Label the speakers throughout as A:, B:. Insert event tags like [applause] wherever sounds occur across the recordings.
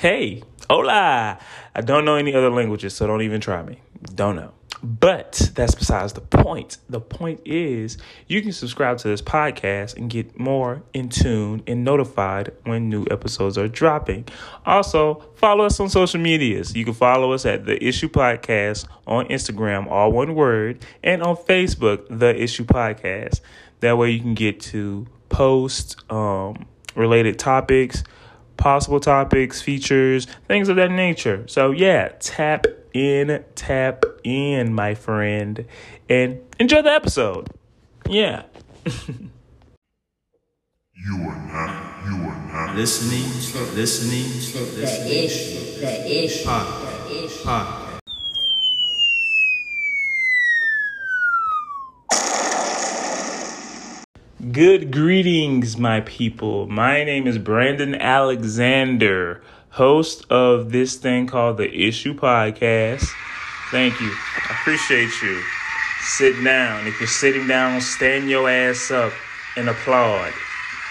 A: Hey, hola. I don't know any other languages, so don't even try me. Don't know. But that's besides the point. The point is you can subscribe to this podcast and get more in tune and notified when new episodes are dropping. Also, follow us on social medias. You can follow us at The Issue Podcast on Instagram, all one word, and on Facebook, The Issue Podcast. That way you can get to post um, related topics, possible topics, features, things of that nature. So, yeah, tap in, tap in, my friend, and enjoy the episode. Yeah. [laughs]
B: You are not, you are not
C: listening, listening,
D: The
C: listening.
D: issue, the issue,
C: Podcast.
D: the issue.
C: Podcast.
A: Good greetings, my people. My name is Brandon Alexander, host of this thing called the Issue Podcast. Thank you. I appreciate you. Sit down. If you're sitting down, stand your ass up and applaud.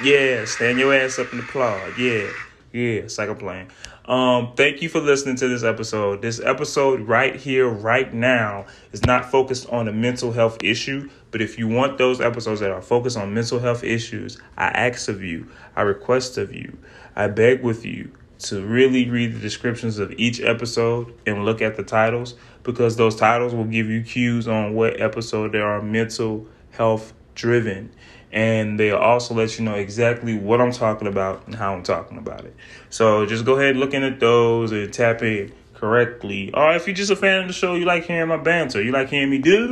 A: Yeah, stand your ass up and applaud. Yeah, yeah, it's like I'm playing. Um, thank you for listening to this episode. This episode right here, right now, is not focused on a mental health issue. But if you want those episodes that are focused on mental health issues, I ask of you, I request of you, I beg with you to really read the descriptions of each episode and look at the titles because those titles will give you cues on what episode they are mental health driven and they'll also let you know exactly what I'm talking about and how I'm talking about it. So just go ahead and look in at those and tap in correctly. Or if you're just a fan of the show, you like hearing my banter, you like hearing me do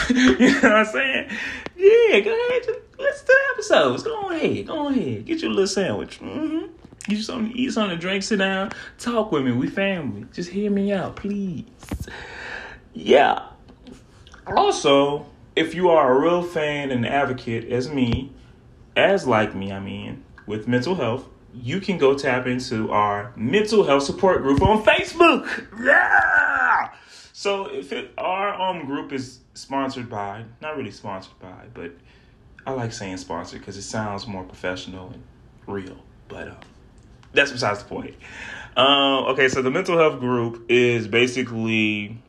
A: [laughs] you know what I'm saying? Yeah, go ahead, just listen to the episodes. Go ahead, go ahead, get your little sandwich. Mm-hmm. Get you something, eat something, drink, sit down, talk with me. We family. Just hear me out, please. Yeah. Also, if you are a real fan and advocate as me, as like me, I mean, with mental health, you can go tap into our mental health support group on Facebook. Yeah. So if it, our um group is sponsored by, not really sponsored by, but I like saying sponsored because it sounds more professional and real. But um, that's besides the point. Um, okay, so the mental health group is basically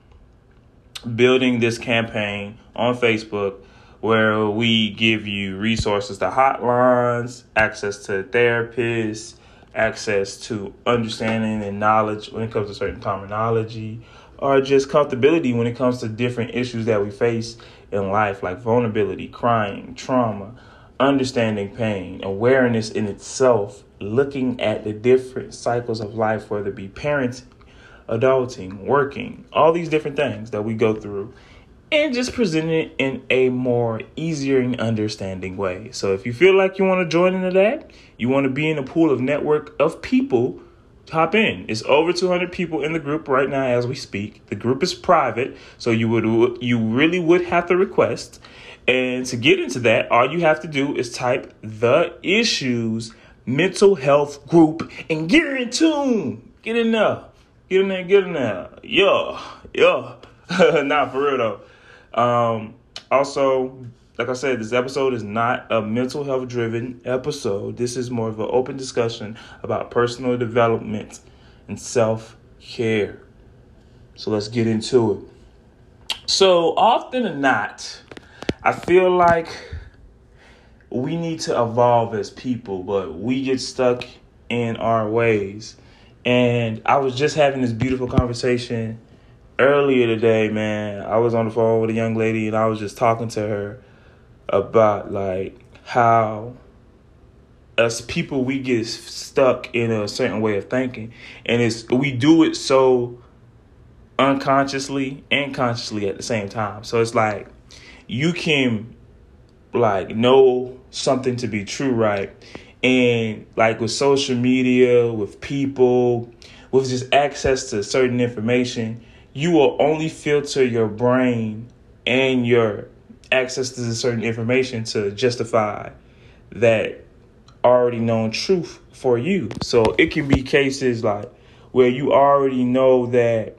A: building this campaign on Facebook where we give you resources to hotlines, access to therapists, access to understanding and knowledge when it comes to certain terminology, or just comfortability when it comes to different issues that we face in life, like vulnerability, crying, trauma, understanding pain, awareness in itself, looking at the different cycles of life, whether it be parenting, adulting, working, all these different things that we go through, and just present it in a more easier and understanding way. So if you feel like you want to join into that, you want to be in a pool of network of people, hop in. It's over 200 people in the group right now as we speak. The group is private, so you would you really would have to request. And to get into that, all you have to do is type the issues mental health group and get in tune. Get in there. Get in there, get in there. Yeah, yeah. Not for real though. Um, also, like I said, this episode is not a mental health driven episode. This is more of an open discussion about personal development and self care. So let's get into it. So, often than not, I feel like we need to evolve as people, but we get stuck in our ways. And I was just having this beautiful conversation earlier today, man. I was on the phone with a young lady and I was just talking to her about like how as people we get stuck in a certain way of thinking and it's we do it so unconsciously and consciously at the same time. So it's like you can like know something to be true, right? And like with social media, with people, with just access to certain information, you will only filter your brain and your access to certain information to justify that already known truth for you. So it can be cases like where you already know that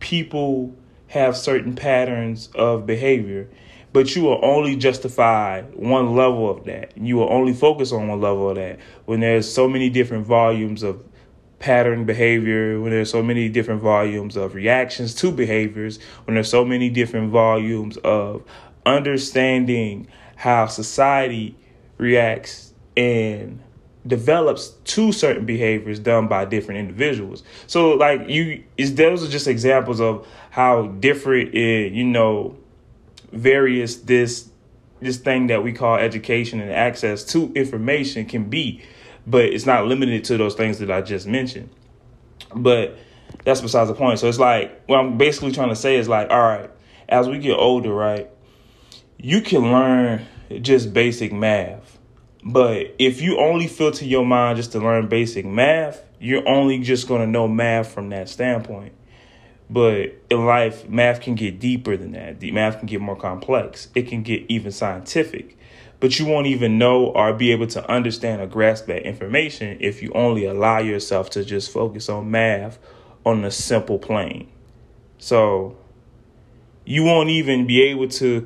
A: people have certain patterns of behavior, but you will only justify one level of that. You will only focus on one level of that when there's so many different volumes of pattern behavior, when there's so many different volumes of reactions to behaviors, when there's so many different volumes of understanding how society reacts and develops to certain behaviors done by different individuals. So like you is those are just examples of how different it, you know various this this thing that we call education and access to information can be, but it's not limited to those things that I just mentioned. But that's besides the point. So it's like what I'm basically trying to say is like, all right, as we get older, right, you can learn just basic math. But if you only filter your mind just to learn basic math, you're only just going to know math from that standpoint. But in life, math can get deeper than that. The math can get more complex. It can get even scientific. But you won't even know or be able to understand or grasp that information if you only allow yourself to just focus on math on a simple plane. So you won't even be able to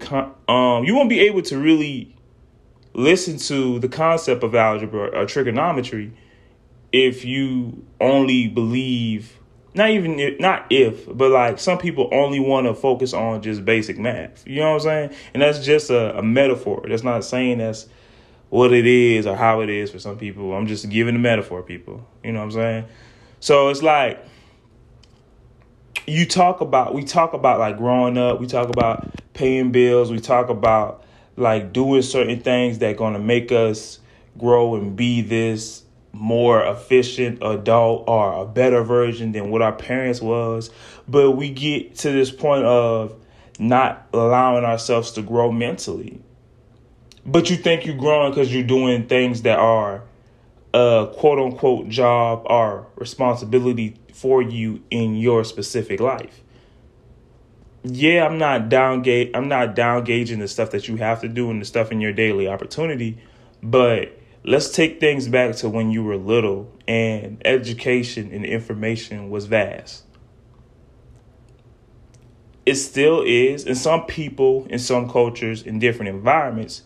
A: um you won't be able to really listen to the concept of algebra or trigonometry if you only believe not even if, not if, but like some people only want to focus on just basic math. You know what I'm saying? And that's just a, a, metaphor. That's not saying that's what it is or how it is for some people. I'm just giving a metaphor, people. You know what I'm saying? So it's like you talk about we talk about like growing up, we talk about paying bills, we talk about like doing certain things that gonna make us grow and be this more efficient adult or a better version than what our parents was. But we get to this point of not allowing ourselves to grow mentally. But you think you're growing because you're doing things that are a quote unquote job or responsibility for you in your specific life. Yeah i'm not down i'm not down gauging the stuff that you have to do and the stuff in your daily opportunity but let's take things back to when you were little and education and information was vast. It still is, and some people in some cultures in different environments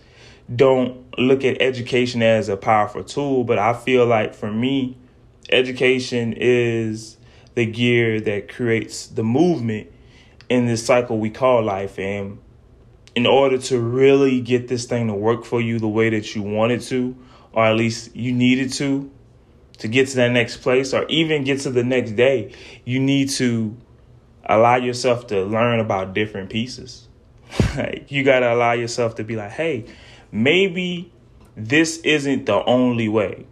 A: don't look at education as a powerful tool, but I feel like for me, education is the gear that creates the movement in this cycle we call life. And in order to really get this thing to work for you the way that you want it to, or at least you needed to to get to that next place or even get to the next day you need to allow yourself to learn about different pieces. [laughs] Like you got to allow yourself to be like hey maybe this isn't the only way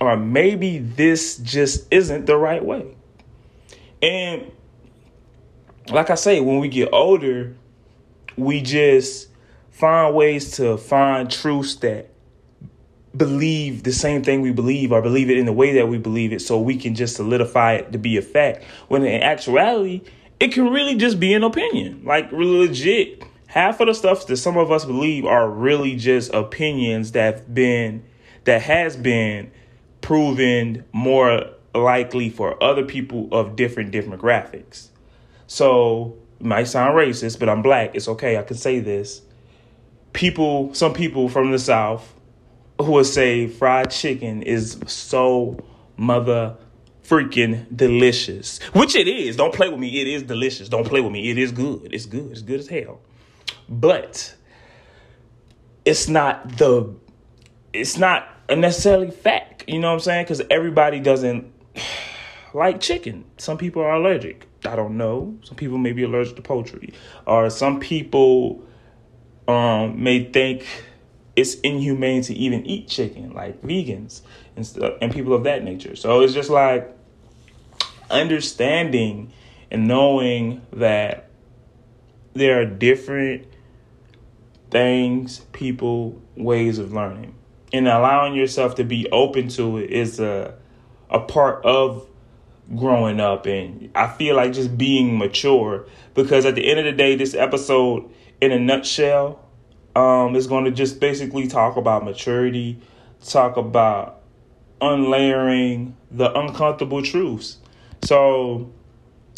A: or maybe this just isn't the right way. And like i say when we get older we just find ways to find truths that believe the same thing we believe or believe it in the way that we believe it so we can just solidify it to be a fact. When in actuality, it can really just be an opinion. Like legit. Half of the stuff that some of us believe are really just opinions that have been that has been proven more likely for other people of different demographics. So it might sound racist, but I'm black. It's okay. I can say this. People, some people from the South who would say fried chicken is so mother freaking delicious. Which it is. Don't play with me. It is delicious. Don't play with me. It is good. It's good. It's good as hell. But it's not the it's not a necessarily fact. You know what I'm saying? Because everybody doesn't [sighs] like chicken. Some people are allergic. I don't know. Some people may be allergic to poultry. Or some people um may think it's inhumane to even eat chicken, like vegans and stuff, and people of that nature. So it's just like understanding and knowing that there are different things, people, ways of learning, and allowing yourself to be open to it is a a part of growing up and I feel like just being mature because at the end of the day this episode in a nutshell um, is going to just basically talk about maturity, talk about unlayering the uncomfortable truths. So,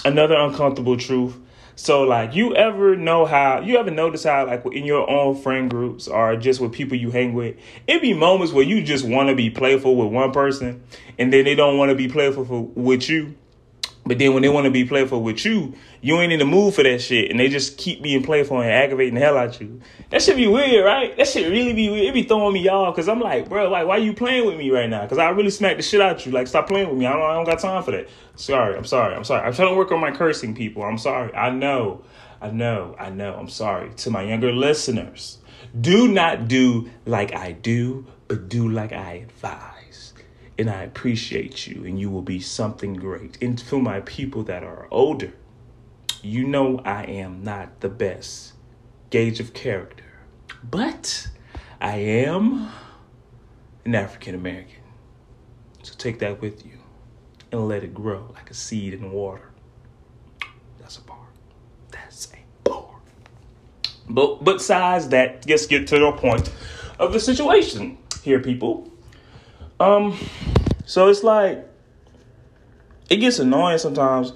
A: another uncomfortable truth So like you ever know how you ever notice how like in your own friend groups or just with people you hang with, it be moments where you just want to be playful with one person and then they don't want to be playful for, with you. But then when they want to be playful with you, you ain't in the mood for that shit, and they just keep being playful and aggravating the hell out you. That should be weird, right? That should really be weird. It be throwing me off because I'm like, bro, like, why you playing with me right now? Because I really smacked the shit out you. Like, stop playing with me. I don't, I don't got time for that. Sorry, I'm sorry, I'm sorry. I'm trying to work on my cursing, people. I'm sorry. I know, I know, I know. I'm sorry to my younger listeners. Do not do like I do, but do like I advise and I appreciate you, and you will be something great. And for my people that are older, you know I am not the best gauge of character, but I am an African American. So take that with you and let it grow like a seed in water. That's a bar. That's a bar. But besides that, let's get to the point of the situation here, people. Um, so it's like it gets annoying sometimes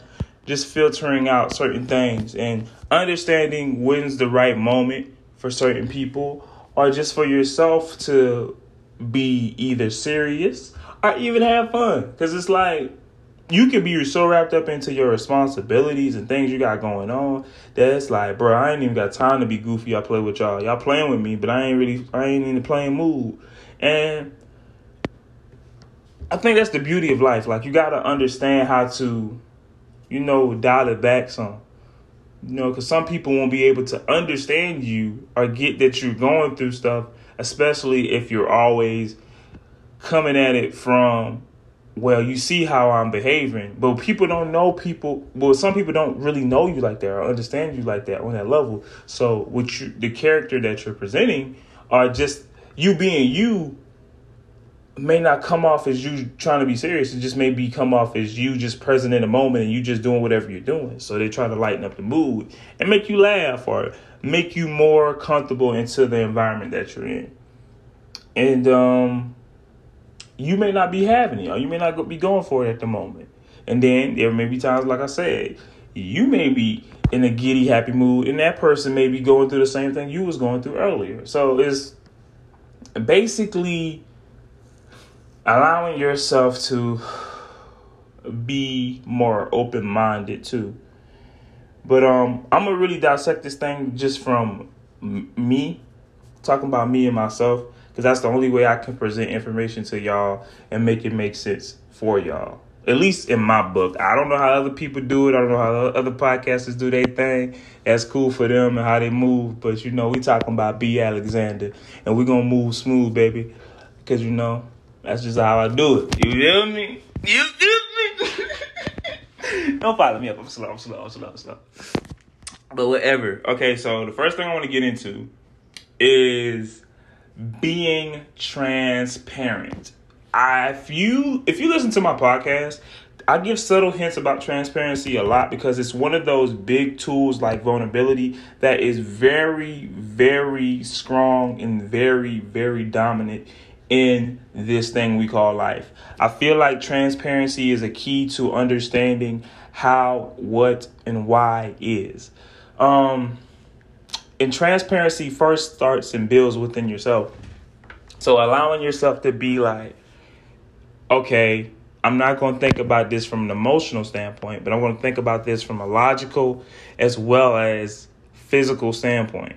A: just filtering out certain things and understanding when's the right moment for certain people or just for yourself to be either serious or even have fun because it's like you can be so wrapped up into your responsibilities and things you got going on that it's like, bro, I ain't even got time to be goofy. I play with y'all. Y'all playing with me, but I ain't really, I ain't in the playing mood. And I think that's the beauty of life. Like you got to understand how to, you know, dial it back some. You know, because some people won't be able to understand you or get that you're going through stuff, especially if you're always coming at it from, well, you see how I'm behaving. But people don't know people. Well, some people don't really know you like that or understand you like that on that level. So, with you, the character that you're presenting are just you being you may not come off as you trying to be serious. It just may be come off as you just present in the moment and you just doing whatever you're doing. So they try to lighten up the mood and make you laugh or make you more comfortable into the environment that you're in. And um, you may not be having it or you may not be going for it at the moment. And then there may be times, like I said, you may be in a giddy, happy mood, and that person may be going through the same thing you was going through earlier. So it's basically allowing yourself to be more open minded too. But um, I'm gonna really dissect this thing just from me, talking about me and myself, because that's the only way I can present information to y'all and make it make sense for y'all. At least in my book. I don't know how other people do it. I don't know how other podcasters do their thing. That's cool for them and how they move. But you know, we talking about B. Alexander, and we're gonna move smooth, baby, because you know that's just how I do it. You feel me? You feel me? [laughs] Don't follow me up. I'm slow. I'm slow. I'm slow. I'm slow. But whatever. Okay, so the first thing I want to get into is being transparent. I, if you if you listen to my podcast, I give subtle hints about transparency a lot because it's one of those big tools like vulnerability that is very, very strong and very, very dominant in this thing we call life. I feel like transparency is a key to understanding how, what, and why is. Um, and transparency first starts and builds within yourself. So allowing yourself to be like, okay, I'm not going to think about this from an emotional standpoint, but I'm going to think about this from a logical as well as physical standpoint.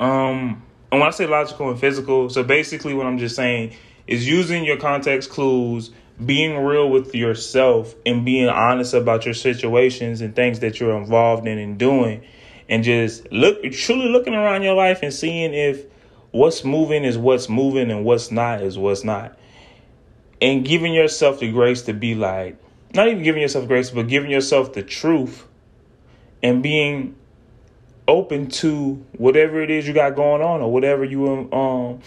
A: Um, and when I say logical and physical, so basically what I'm just saying is using your context clues, being real with yourself, and being honest about your situations and things that you're involved in and doing, and just look truly looking around your life and seeing if what's moving is what's moving and what's not is what's not. And giving yourself the grace to be like, not even giving yourself grace, but giving yourself the truth and being open to whatever it is you got going on or whatever you um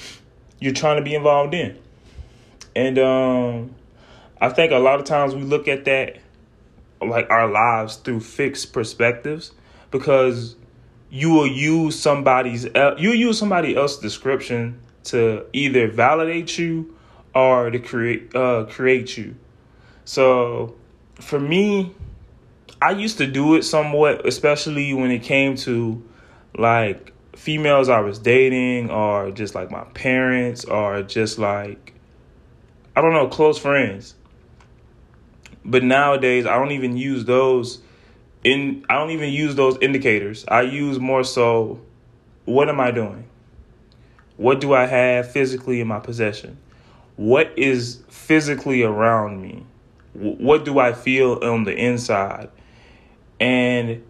A: you're trying to be involved in. And um I think a lot of times we look at that like our lives through fixed perspectives because you will use somebody's you use somebody else's description to either validate you or to create uh create you. So for me I used to do it somewhat, especially when it came to like females I was dating or just like my parents or just like I don't know, close friends. But nowadays I don't even use those in I don't even use those indicators. I use more so what am I doing? What do I have physically in my possession? What is physically around me? What do I feel on the inside? And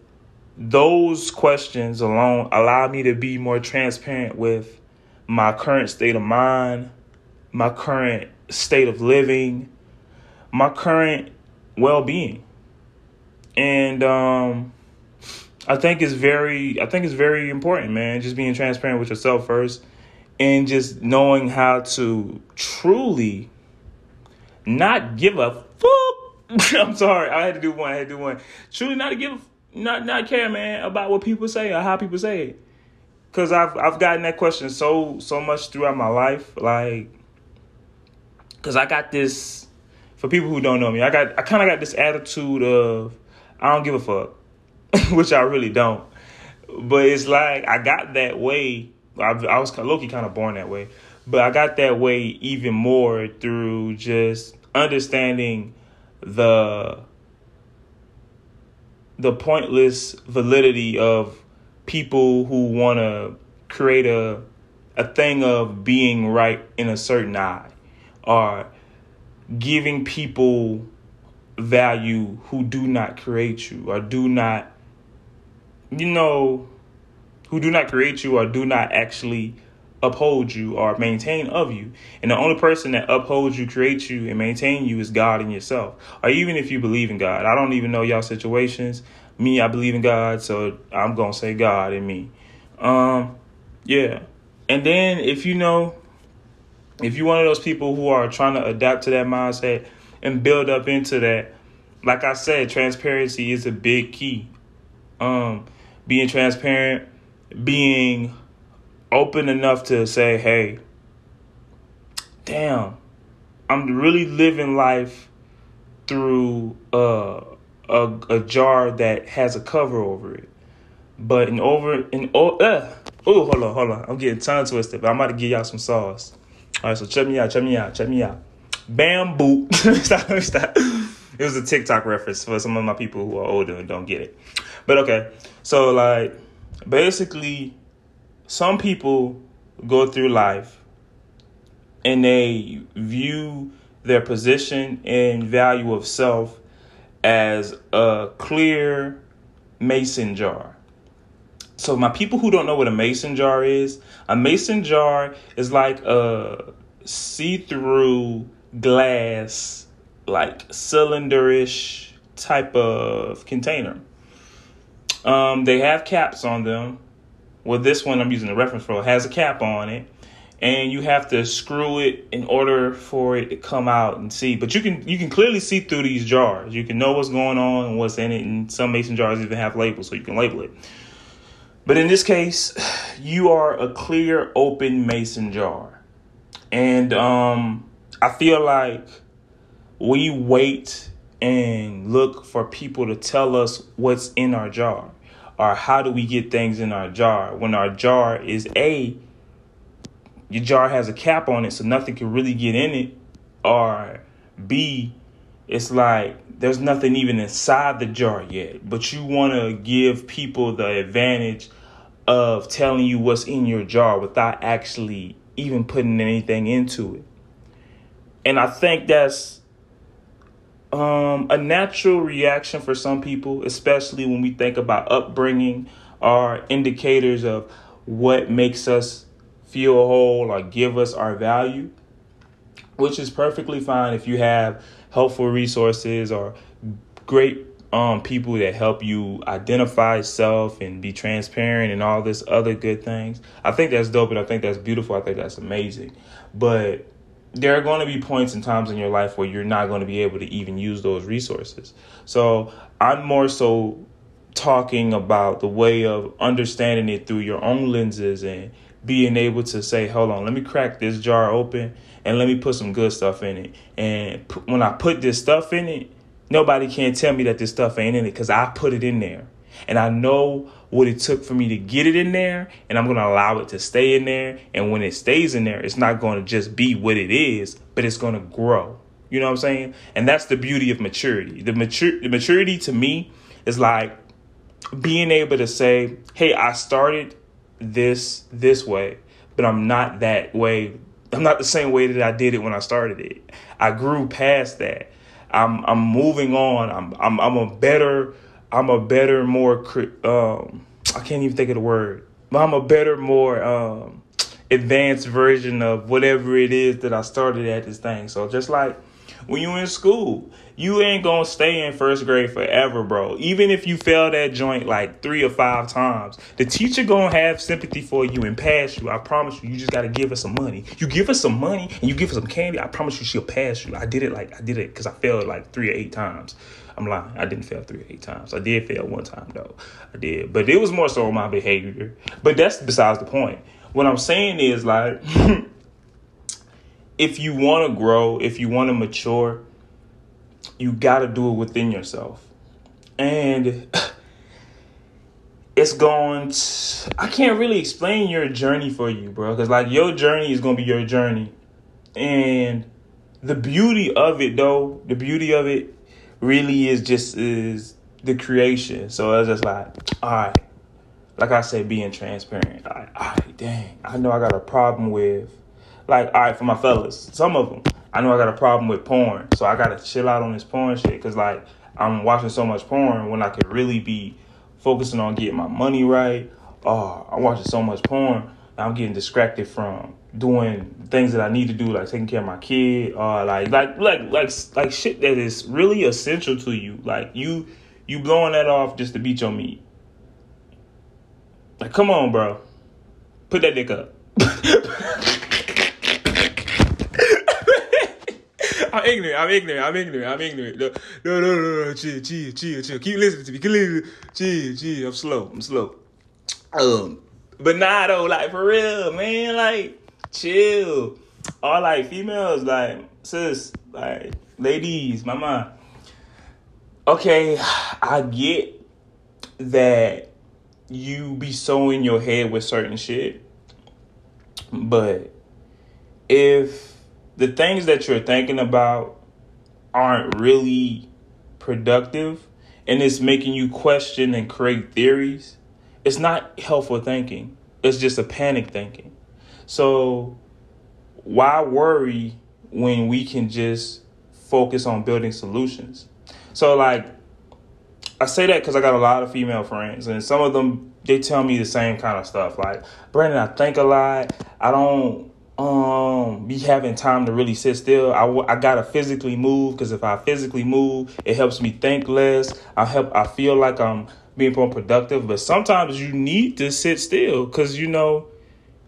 A: those questions alone allow me to be more transparent with my current state of mind, my current state of living, my current well being. And um, I think it's very I think it's very important, man, just being transparent with yourself first and just knowing how to truly not give a fuck. [laughs] I'm sorry, I had to do one. I had to do one. Truly, not to give, not not care, man, about what people say or how people say it. Cause I've I've gotten that question so so much throughout my life, like, cause I got this. For people who don't know me, I got I kind of got this attitude of I don't give a fuck, [laughs] which I really don't. But it's like I got that way. I, I was low key kind of born that way, but I got that way even more through just understanding the the pointless validity of people who want to create a a thing of being right in a certain eye or giving people value who do not create you or do not you know who do not create you or do not actually uphold you or maintain of you. And the only person that upholds you, creates you, and maintain you is God and yourself. Or even if you believe in God. I don't even know y'all situations. Me, I believe in God, so I'm gonna say God and me. Um, yeah. And then if you know, if you're one of those people who are trying to adapt to that mindset and build up into that, like I said, transparency is a big key. Um, being transparent, being open enough to say, hey, damn, I'm really living life through a, a, a jar that has a cover over it. But in over in oh uh, oh hold on hold on I'm getting tongue twisted. But I'm about to give y'all some sauce. All right, so check me out, check me out, check me out. Bamboo. [laughs] stop, stop. It was a TikTok reference for some of my people who are older and don't get it. But okay, so like basically some people go through life and they view their position and value of self as a clear mason jar. So, my people who don't know what a mason jar is, a mason jar is like a see through glass, like cylinderish type of container. Um, they have caps on them well, this one I'm using the reference for has a cap on it, and you have to screw it in order for it to come out and see. But you can you can clearly see through these jars. You can know what's going on and what's in it, and some mason jars even have labels, so you can label it. But in this case, [sighs] you are a clear, open mason jar, and um, I feel like we wait and look for people to tell us what's in our jar or how do we get things in our jar? When our jar is a your jar has a cap on it so nothing can really get in it. Or b it's like there's nothing even inside the jar yet. But you want to give people the advantage of telling you what's in your jar without actually even putting anything into it. And i think that's um, a natural reaction for some people, especially when we think about upbringing, are indicators of what makes us feel whole or give us our value, which is perfectly fine if you have helpful resources or great um, people that help you identify self and be transparent and all this other good things. I think that's dope and I think that's beautiful. I think that's amazing. But there are going to be points and times in your life where you're not going to be able to even use those resources. So I'm more so talking about the way of understanding it through your own lenses and being able to say, hold on, let me crack this jar open and let me put some good stuff in it. And when I put this stuff in it, nobody can tell me that this stuff ain't in it because I put it in there. And I know what it took for me to get it in there, and I'm gonna allow it to stay in there. And when it stays in there, it's not gonna just be what it is, but it's gonna grow. You know what I'm saying? And that's the beauty of maturity. The mature the maturity to me is like being able to say, "Hey, I started this this way, but I'm not that way. I'm not the same way that I did it when I started it. I grew past that. I'm I'm moving on. I'm I'm I'm a better I'm a better more um I can't even think of the word. But I'm a better more um advanced version of whatever it is that I started at this thing. So just like when you in school. You ain't gonna stay in first grade forever, bro. Even if you fail that joint like three or five times, the teacher gonna have sympathy for you and pass you. I promise you. You just gotta give her some money. You give her some money and you give her some candy. I promise you, she'll pass you. I did it like I did it because I failed like three or eight times. I'm lying. I didn't fail three or eight times. I did fail one time though. I did, but it was more so my behavior. But that's besides the point. What I'm saying is like. [laughs] if you want to grow, if you want to mature, you got to do it within yourself. And [sighs] it's going to, I can't really explain your journey for you, bro, cuz like your journey is going to be your journey. And the beauty of it though, the beauty of it really is just is the creation. So it's just like, all right, like I said, being transparent. All right, dang, I know I got a problem with like, all right, for my fellas, some of them, I know I got a problem with porn, so I gotta chill out on this porn shit because like I'm watching so much porn when I could really be focusing on getting my money right. Oh, I'm watching so much porn, I'm getting distracted from doing things that I need to do, like taking care of my kid, or like like like like like shit that is really essential to you. Like you you blowing that off just to beat your meat. Like, come on, bro, put that dick up. [laughs] I'm ignorant. I'm ignorant. I'm ignorant. I'm ignorant. No, no, no, no, no. Chill, chill, chill, chill. Keep listening to me. Keep listening. Chill, chill. I'm slow. I'm slow. Um, but nah, though, like for real, man. Like, chill. All like females, like sis, like ladies, mama. Okay, I get that you be so in your head with certain shit, but if the things that you're thinking about aren't really productive and it's making you question and create theories, it's not helpful thinking. It's just a panic thinking. So, why worry when we can just focus on building solutions? So, like, I say that because I got a lot of female friends, and some of them they tell me the same kind of stuff. Like, Brandon, I think a lot. I don't um be having time to really sit still i, I gotta physically move because if i physically move it helps me think less i help i feel like i'm being more productive but sometimes you need to sit still because you know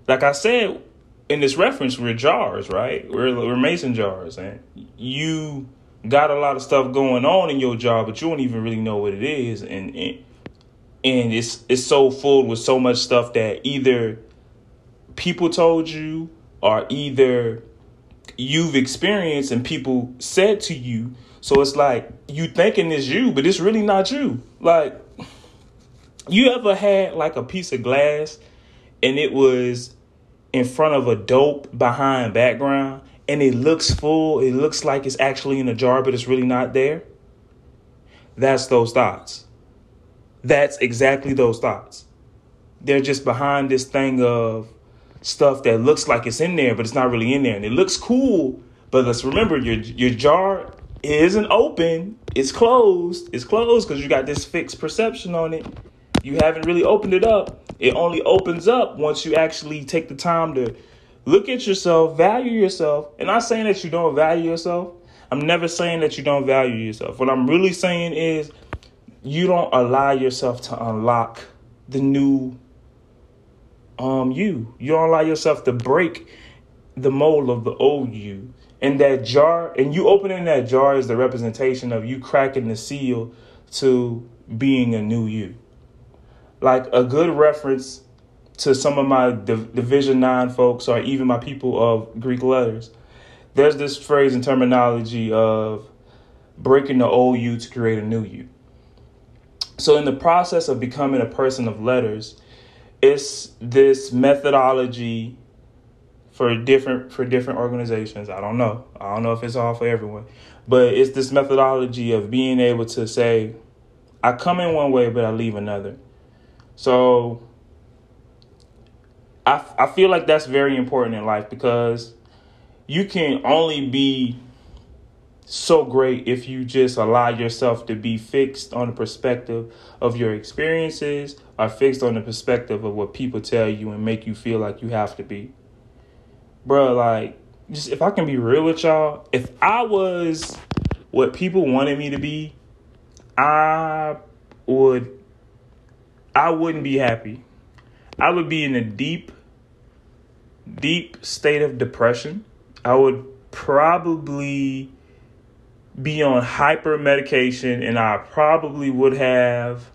A: like i said in this reference we're jars right we're, we're mason jars and you got a lot of stuff going on in your jar but you don't even really know what it is and and, and it's it's so full with so much stuff that either people told you or either you've experienced and people said to you. So it's like you thinking it's you, but it's really not you. Like you ever had like a piece of glass and it was in front of a dope behind background and it looks full, it looks like it's actually in a jar, but it's really not there? That's those thoughts. That's exactly those thoughts. They're just behind this thing of stuff that looks like it's in there, but it's not really in there, and it looks cool. But let's remember, your your jar isn't open; it's closed. It's closed because you got this fixed perception on it. You haven't really opened it up. It only opens up once you actually take the time to look at yourself, value yourself. And I'm saying that you don't value yourself. I'm never saying that you don't value yourself. What I'm really saying is you don't allow yourself to unlock the new um you. You don't allow yourself to break the mold of the old you. And that jar, and you opening that jar is the representation of you cracking the seal to being a new you. Like a good reference to some of my Div- Divine 9 folks or even my people of Greek letters, there's this phrase and terminology of breaking the old you to create a new you. So, in the process of becoming a person of letters, it's this methodology for different for different organizations. I don't know. I don't know if it's all for everyone, but it's this methodology of being able to say, I come in one way, but I leave another. So I I feel like that's very important in life because you can only be so great if you just allow yourself to be fixed on the perspective of your experiences or fixed on the perspective of what people tell you and make you feel like you have to be. Bro, like just if I can be real with y'all, if I was what people wanted me to be, I would I wouldn't be happy. I would be in a deep deep state of depression. I would probably be on hyper medication and I probably would have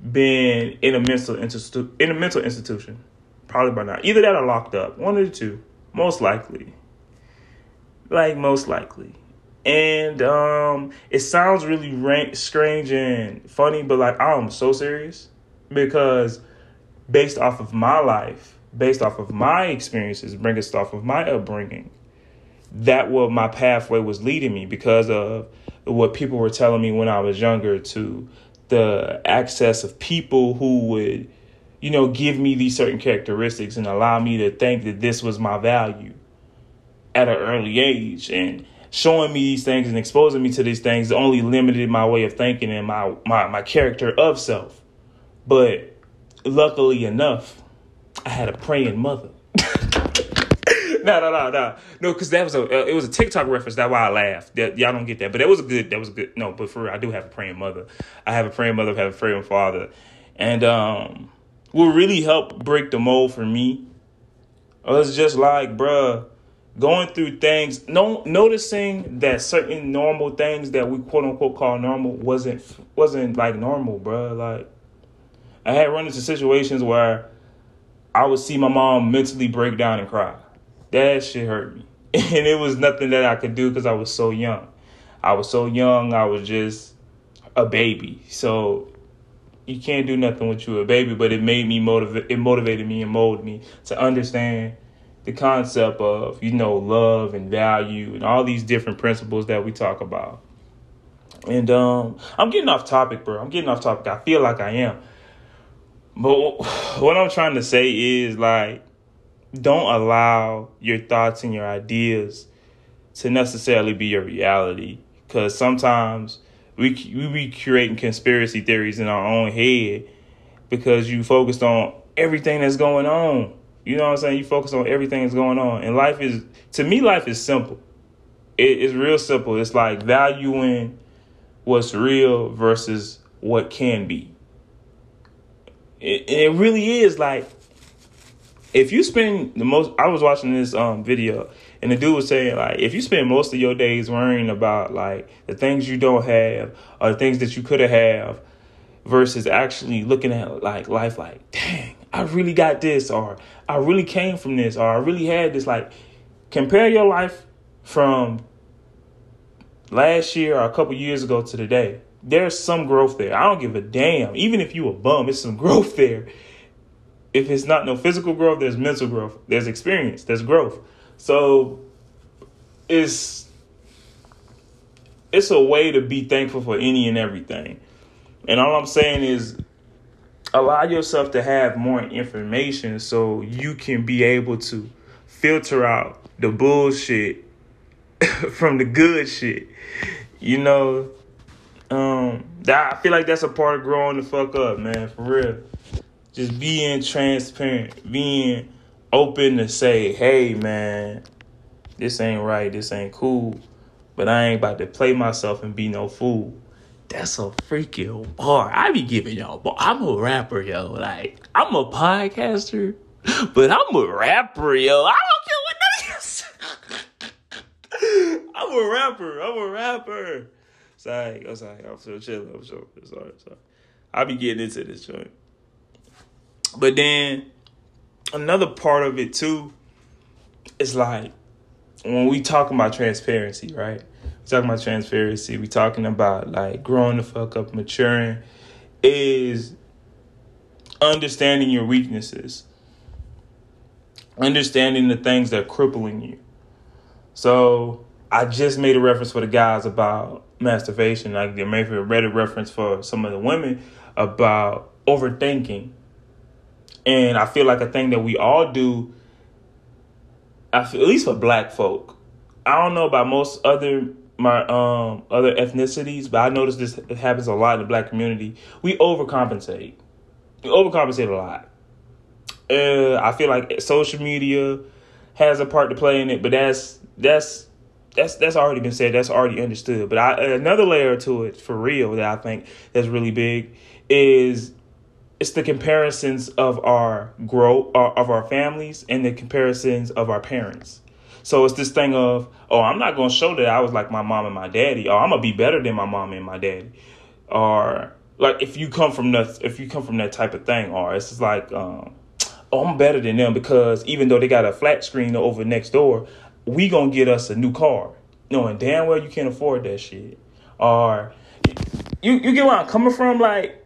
A: been in a mental institu- in a mental institution. Probably by now. Either that or locked up. One of the two. Most likely. Like most likely and um it sounds really rank, strange and funny but like i'm so serious because based off of my life based off of my experiences bringing off of my upbringing that what my pathway was leading me because of what people were telling me when I was younger to the access of people who would, you know, give me these certain characteristics and allow me to think that this was my value at an early age. And showing me these things and exposing me to these things only limited my way of thinking and my my, my character of self. But luckily enough, I had a praying mother [laughs] no, no, no, no, no. Because that was a uh, it was a TikTok reference. That's why I laughed. That y'all don't get that, but that was a good. That was a good. No, but for real, I do have a praying mother. I have a praying mother. I have a praying father, and um, what really helped break the mold for me was just like, bruh, going through things. No, noticing that certain normal things that we quote unquote call normal wasn't wasn't like normal, bruh. Like, I had run into situations where I would see my mom mentally break down and cry that shit hurt me. [laughs] And it was nothing that I could do because I was so young. I was so young, I was just a baby. So you can't do nothing with you a baby, but it made me motivate it motivated me and molded me to understand the concept of, you know, love and value and all these different principles that we talk about. And um I'm getting off topic, bro. I'm getting off topic. I feel like I am. But [sighs] what I'm trying to say is like don't allow your thoughts and your ideas to necessarily be your reality because sometimes we we be creating conspiracy theories in our own head because you focused on everything that's going on. You know what I'm saying? You focus on everything that's going on, and life is to me, life is simple. It, it's real simple. It's like valuing what's real versus what can be. It, it really is like if you spend the most I was watching this um video and the dude was saying like if you spend most of your days worrying about like the things you don't have or the things that you could have have versus actually looking at like life like dang I really got this or I really came from this or I really had this like compare your life from last year or a couple years ago to today. There's some growth there. I don't give a damn. Even if you a bum it's some [laughs] growth there. If it's not no physical growth, there's mental growth, there's experience, there's growth. So it's it's a way to be thankful for any and everything. And all I'm saying is allow yourself to have more information so you can be able to filter out the bullshit [laughs] from the good shit. You know, um, that, I feel like that's a part of growing the fuck up, man, for real just being transparent, being open to say, hey man, this ain't right, this ain't cool, but I ain't about to play myself and be no fool. That's a freaking bar. I be giving y'all bar. I'm a rapper, yo. Like, I'm a podcaster, [laughs] but I'm a rapper, yo. I don't care what none of [laughs] I'm a rapper. I'm a rapper. Sorry, I'm sorry. I'm so chilling. I'm so sorry. sorry. I be getting into this joint. But then another part of it too is like when we talk about transparency, right? Talking about transparency. We talking about like growing the fuck up, maturing. Is understanding your weaknesses, understanding the things that are crippling you. So I just made a reference for the guys about masturbation. Like I made a Reddit reference for some of the women about overthinking. And I feel like a thing that we all do, I feel, at least for black folk. I don't know about most other my um other ethnicities, but I notice this happens a lot in the black community. We overcompensate. We overcompensate a lot. Uh, I feel like social media has a part to play in it, but that's that's that's that's already been said. That's already understood. But I, another layer to it for real that I think that's really big is it's the comparisons of our growth uh, of our families and the comparisons of our parents. So it's this thing of, oh, I'm not gonna show that I was like my mom and my daddy, or I'm gonna be better than my mom and my daddy, or like if you come from that if you come from that type of thing, or it's just like, um, oh, I'm better than them because even though they got a flat screen over next door, we gonna get us a new car, knowing damn well you can't afford that shit, or you you get where I'm coming from, like.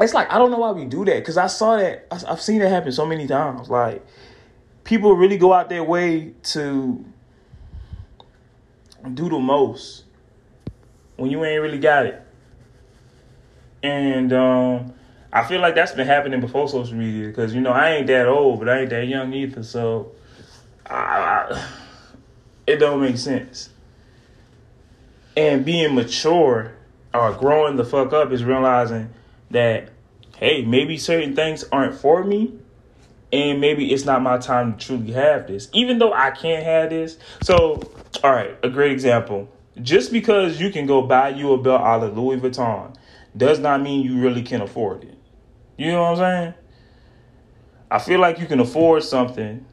A: It's like I don't know why we do that because I saw that I've seen it happen so many times. Like people really go out their way to do the most when you ain't really got it. And um, I feel like that's been happening before social media because you know I ain't that old, but I ain't that young either. So I, I, [sighs] it don't make sense. And being mature or growing the fuck up is realizing that hey, maybe certain things aren't for me, and maybe it's not my time to truly have this, even though I can't have this. So, all right, a great example. Just because you can go buy you a belt out of Louis Vuitton does not mean you really can afford it. You know what I'm saying? I feel like you can afford something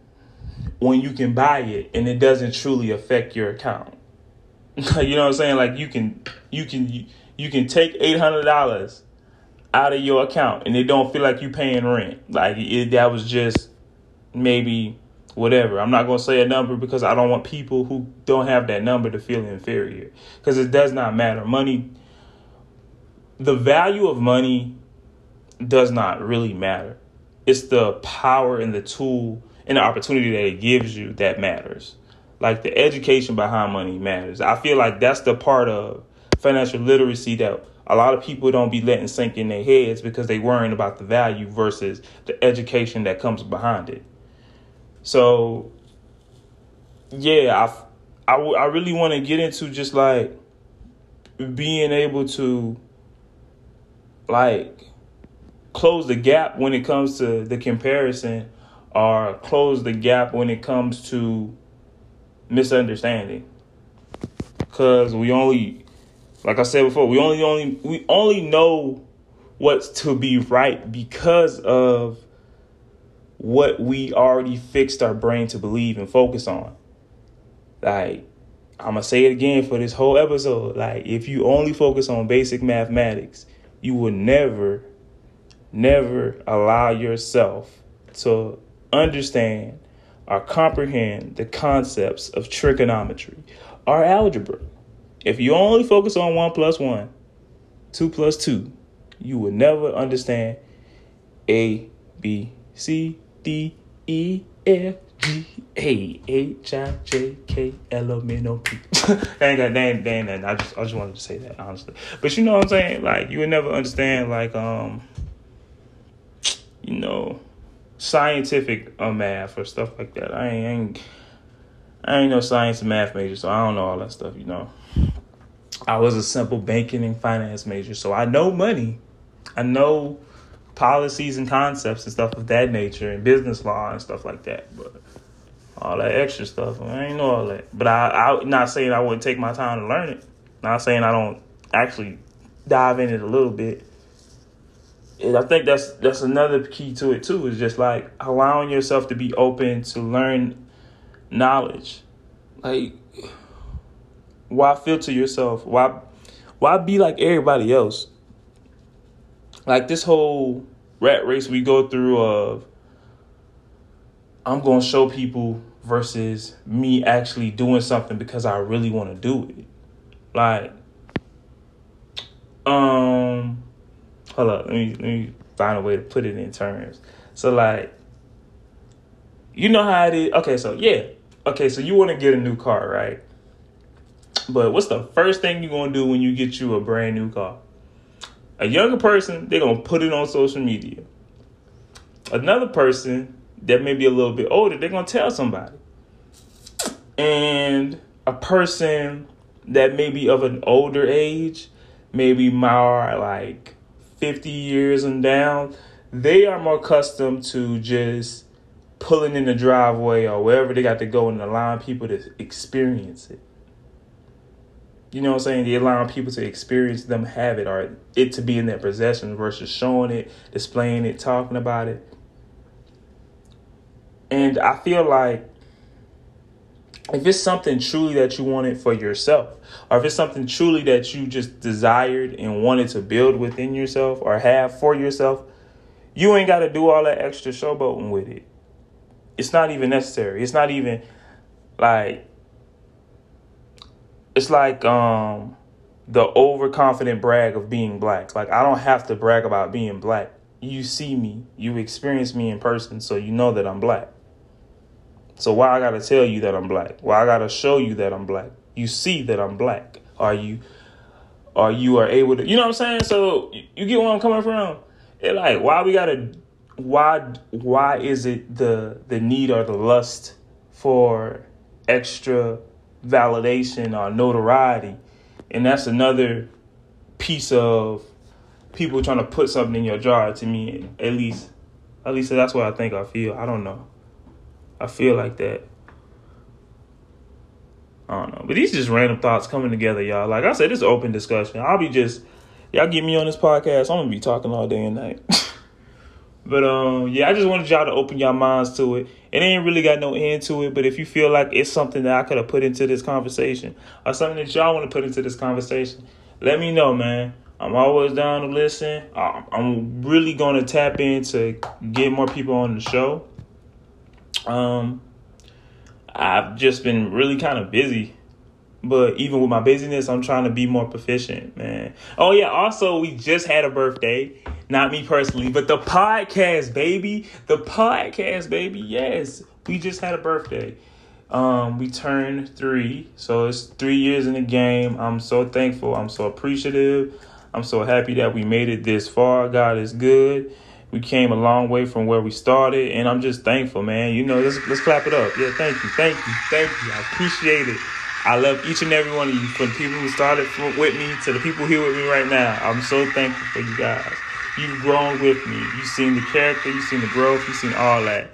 A: when you can buy it and it doesn't truly affect your account. [laughs] you know what I'm saying? Like you can you can you can take eight hundred dollars out of your account and it don't feel like you paying rent. Like it, that was just maybe whatever. I'm not going to say a number because I don't want people who don't have that number to feel inferior because it does not matter. Money the value of money does not really matter. It's the power and the tool and the opportunity that it gives you that matters. Like the education behind money matters. I feel like that's the part of financial literacy that a lot of people don't be letting sink in their heads because they worrying about the value versus the education that comes behind it. So, yeah, I, I, I really want to get into just like being able to like close the gap when it comes to the comparison or close the gap when it comes to misunderstanding because we only like I said before, we only only we only know what's to be right because of what we already fixed our brain to believe and focus on. Like I'm gonna say it again for this whole episode. Like if you only focus on basic mathematics, you will never, never allow yourself to understand or comprehend the concepts of trigonometry or algebra. If you only focus on one plus one, two plus two, you will never understand A, B, C, D, E, F, G, A, H, I, J, K, L, M, N, O, P. [laughs] I ain't got name, name, that. I just, I just wanted to say that honestly. But you know what I'm saying? Like, you would never understand, like, um, you know, scientific uh, math or stuff like that. I ain't, I ain't, I ain't no science and math major, so I don't know all that stuff, you know. I was a simple banking and finance major, so I know money. I know policies and concepts and stuff of that nature and business law and stuff like that. But all that extra stuff, I ain't know all that. But I, I not saying I wouldn't take my time to learn it. Not saying I don't actually dive in it a little bit. And I think that's that's another key to it too. Is just like allowing yourself to be open to learn knowledge. Like why filter yourself? Why why be like everybody else? Like this whole rat race we go through of I'm gonna show people versus me actually doing something because I really want to do it. Like, um, hold up, let me let me find a way to put it in terms. So like, you know how it is. Okay, so yeah, okay, so you want to get a new car, right? But what's the first thing you're gonna do when you get you a brand new car? A younger person, they're gonna put it on social media. Another person that may be a little bit older, they're gonna tell somebody. And a person that may be of an older age, maybe more like 50 years and down, they are more accustomed to just pulling in the driveway or wherever they got to go and allowing people to experience it. You know what I'm saying? They allowing people to experience them have it or it to be in their possession versus showing it, displaying it, talking about it. And I feel like if it's something truly that you wanted for yourself, or if it's something truly that you just desired and wanted to build within yourself or have for yourself, you ain't got to do all that extra showboating with it. It's not even necessary. It's not even like it's like um the overconfident brag of being black. Like I don't have to brag about being black. You see me, you experience me in person, so you know that I'm black. So why I gotta tell you that I'm black? Why I gotta show you that I'm black? You see that I'm black. Are you are you are able to you know what I'm saying? So you get where I'm coming from? It like why we gotta why why is it the the need or the lust for extra validation or notoriety? And that's another piece of people trying to put something in your jar to me at least at least that's what I think I feel. I don't know. I feel like that. I don't know. But these just random thoughts coming together, y'all. Like I said, it's open discussion. I'll be just y'all get me on this podcast. I'm gonna be talking all day and night. [laughs] but um yeah, I just wanted y'all to open your minds to it. It ain't really got no end to it, but if you feel like it's something that I could have put into this conversation or something that y'all want to put into this conversation, let me know, man. I'm always down to listen. I'm really going to tap in to get more people on the show. Um, I've just been really kind of busy, but even with my busyness, I'm trying to be more proficient, man. Oh yeah, also we just had a birthday, not me personally, but the podcast, baby, the podcast, baby. Yes, we just had a birthday. Um, we turned three, so it's three years in the game. I'm so thankful. I'm so appreciative. I'm so happy that we made it this far. God is good we came a long way from where we started, and I'm just thankful, man. You know, let's let's clap it up. Yeah, thank you, thank you, thank you. I appreciate it. I love each and every one of you, from the people who started with me to the people here with me right now. I'm so thankful for you guys. You've grown with me. You've seen the character, you've seen the growth, you've seen all that,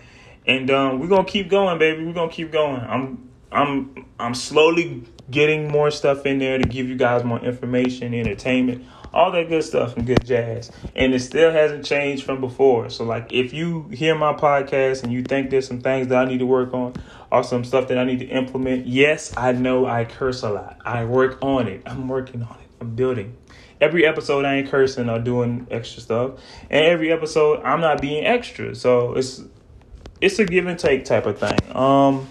A: and um, we're gonna keep going, baby. We're gonna keep going. I'm I'm I'm slowly getting more stuff in there to give you guys more information, entertainment all that good stuff and good jazz. And it still hasn't changed from before. So, like, if you hear my podcast and you think there's some things that I need to work on or some stuff that I need to implement, yes, I know I curse a lot. I work on it. I'm working on it. I'm building. Every episode I ain't cursing or doing extra stuff. And every episode I'm not being extra. So it's it's a give and take type of thing. Um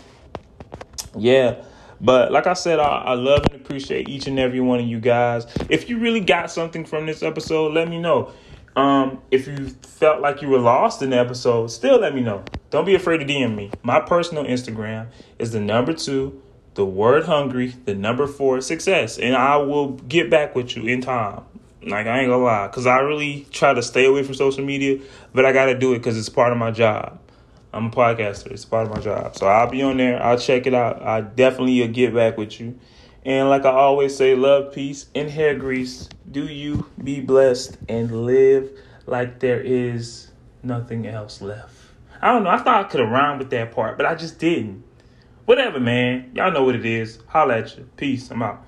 A: yeah. But like I said, I, I love and appreciate each and every one of you guys. If you really got something from this episode, let me know. Um, if you felt like you were lost in the episode, still let me know. Don't be afraid to DM me. My personal Instagram is the number two, the word hungry, the number four, success. And I will get back with you in time. Like, I ain't gonna lie. Because I really try to stay away from social media, but I gotta do it because it's part of my job. I'm a podcaster. It's part of my job. So I'll be on there. I'll check it out. I definitely will get back with you. And like I always say, love, peace, and hair grease. Do you be blessed and live like there is nothing else left. I don't know. I thought I could have rhymed with that part, but I just didn't. Whatever, man. Y'all know what it is. Holla at you. Peace. I'm out.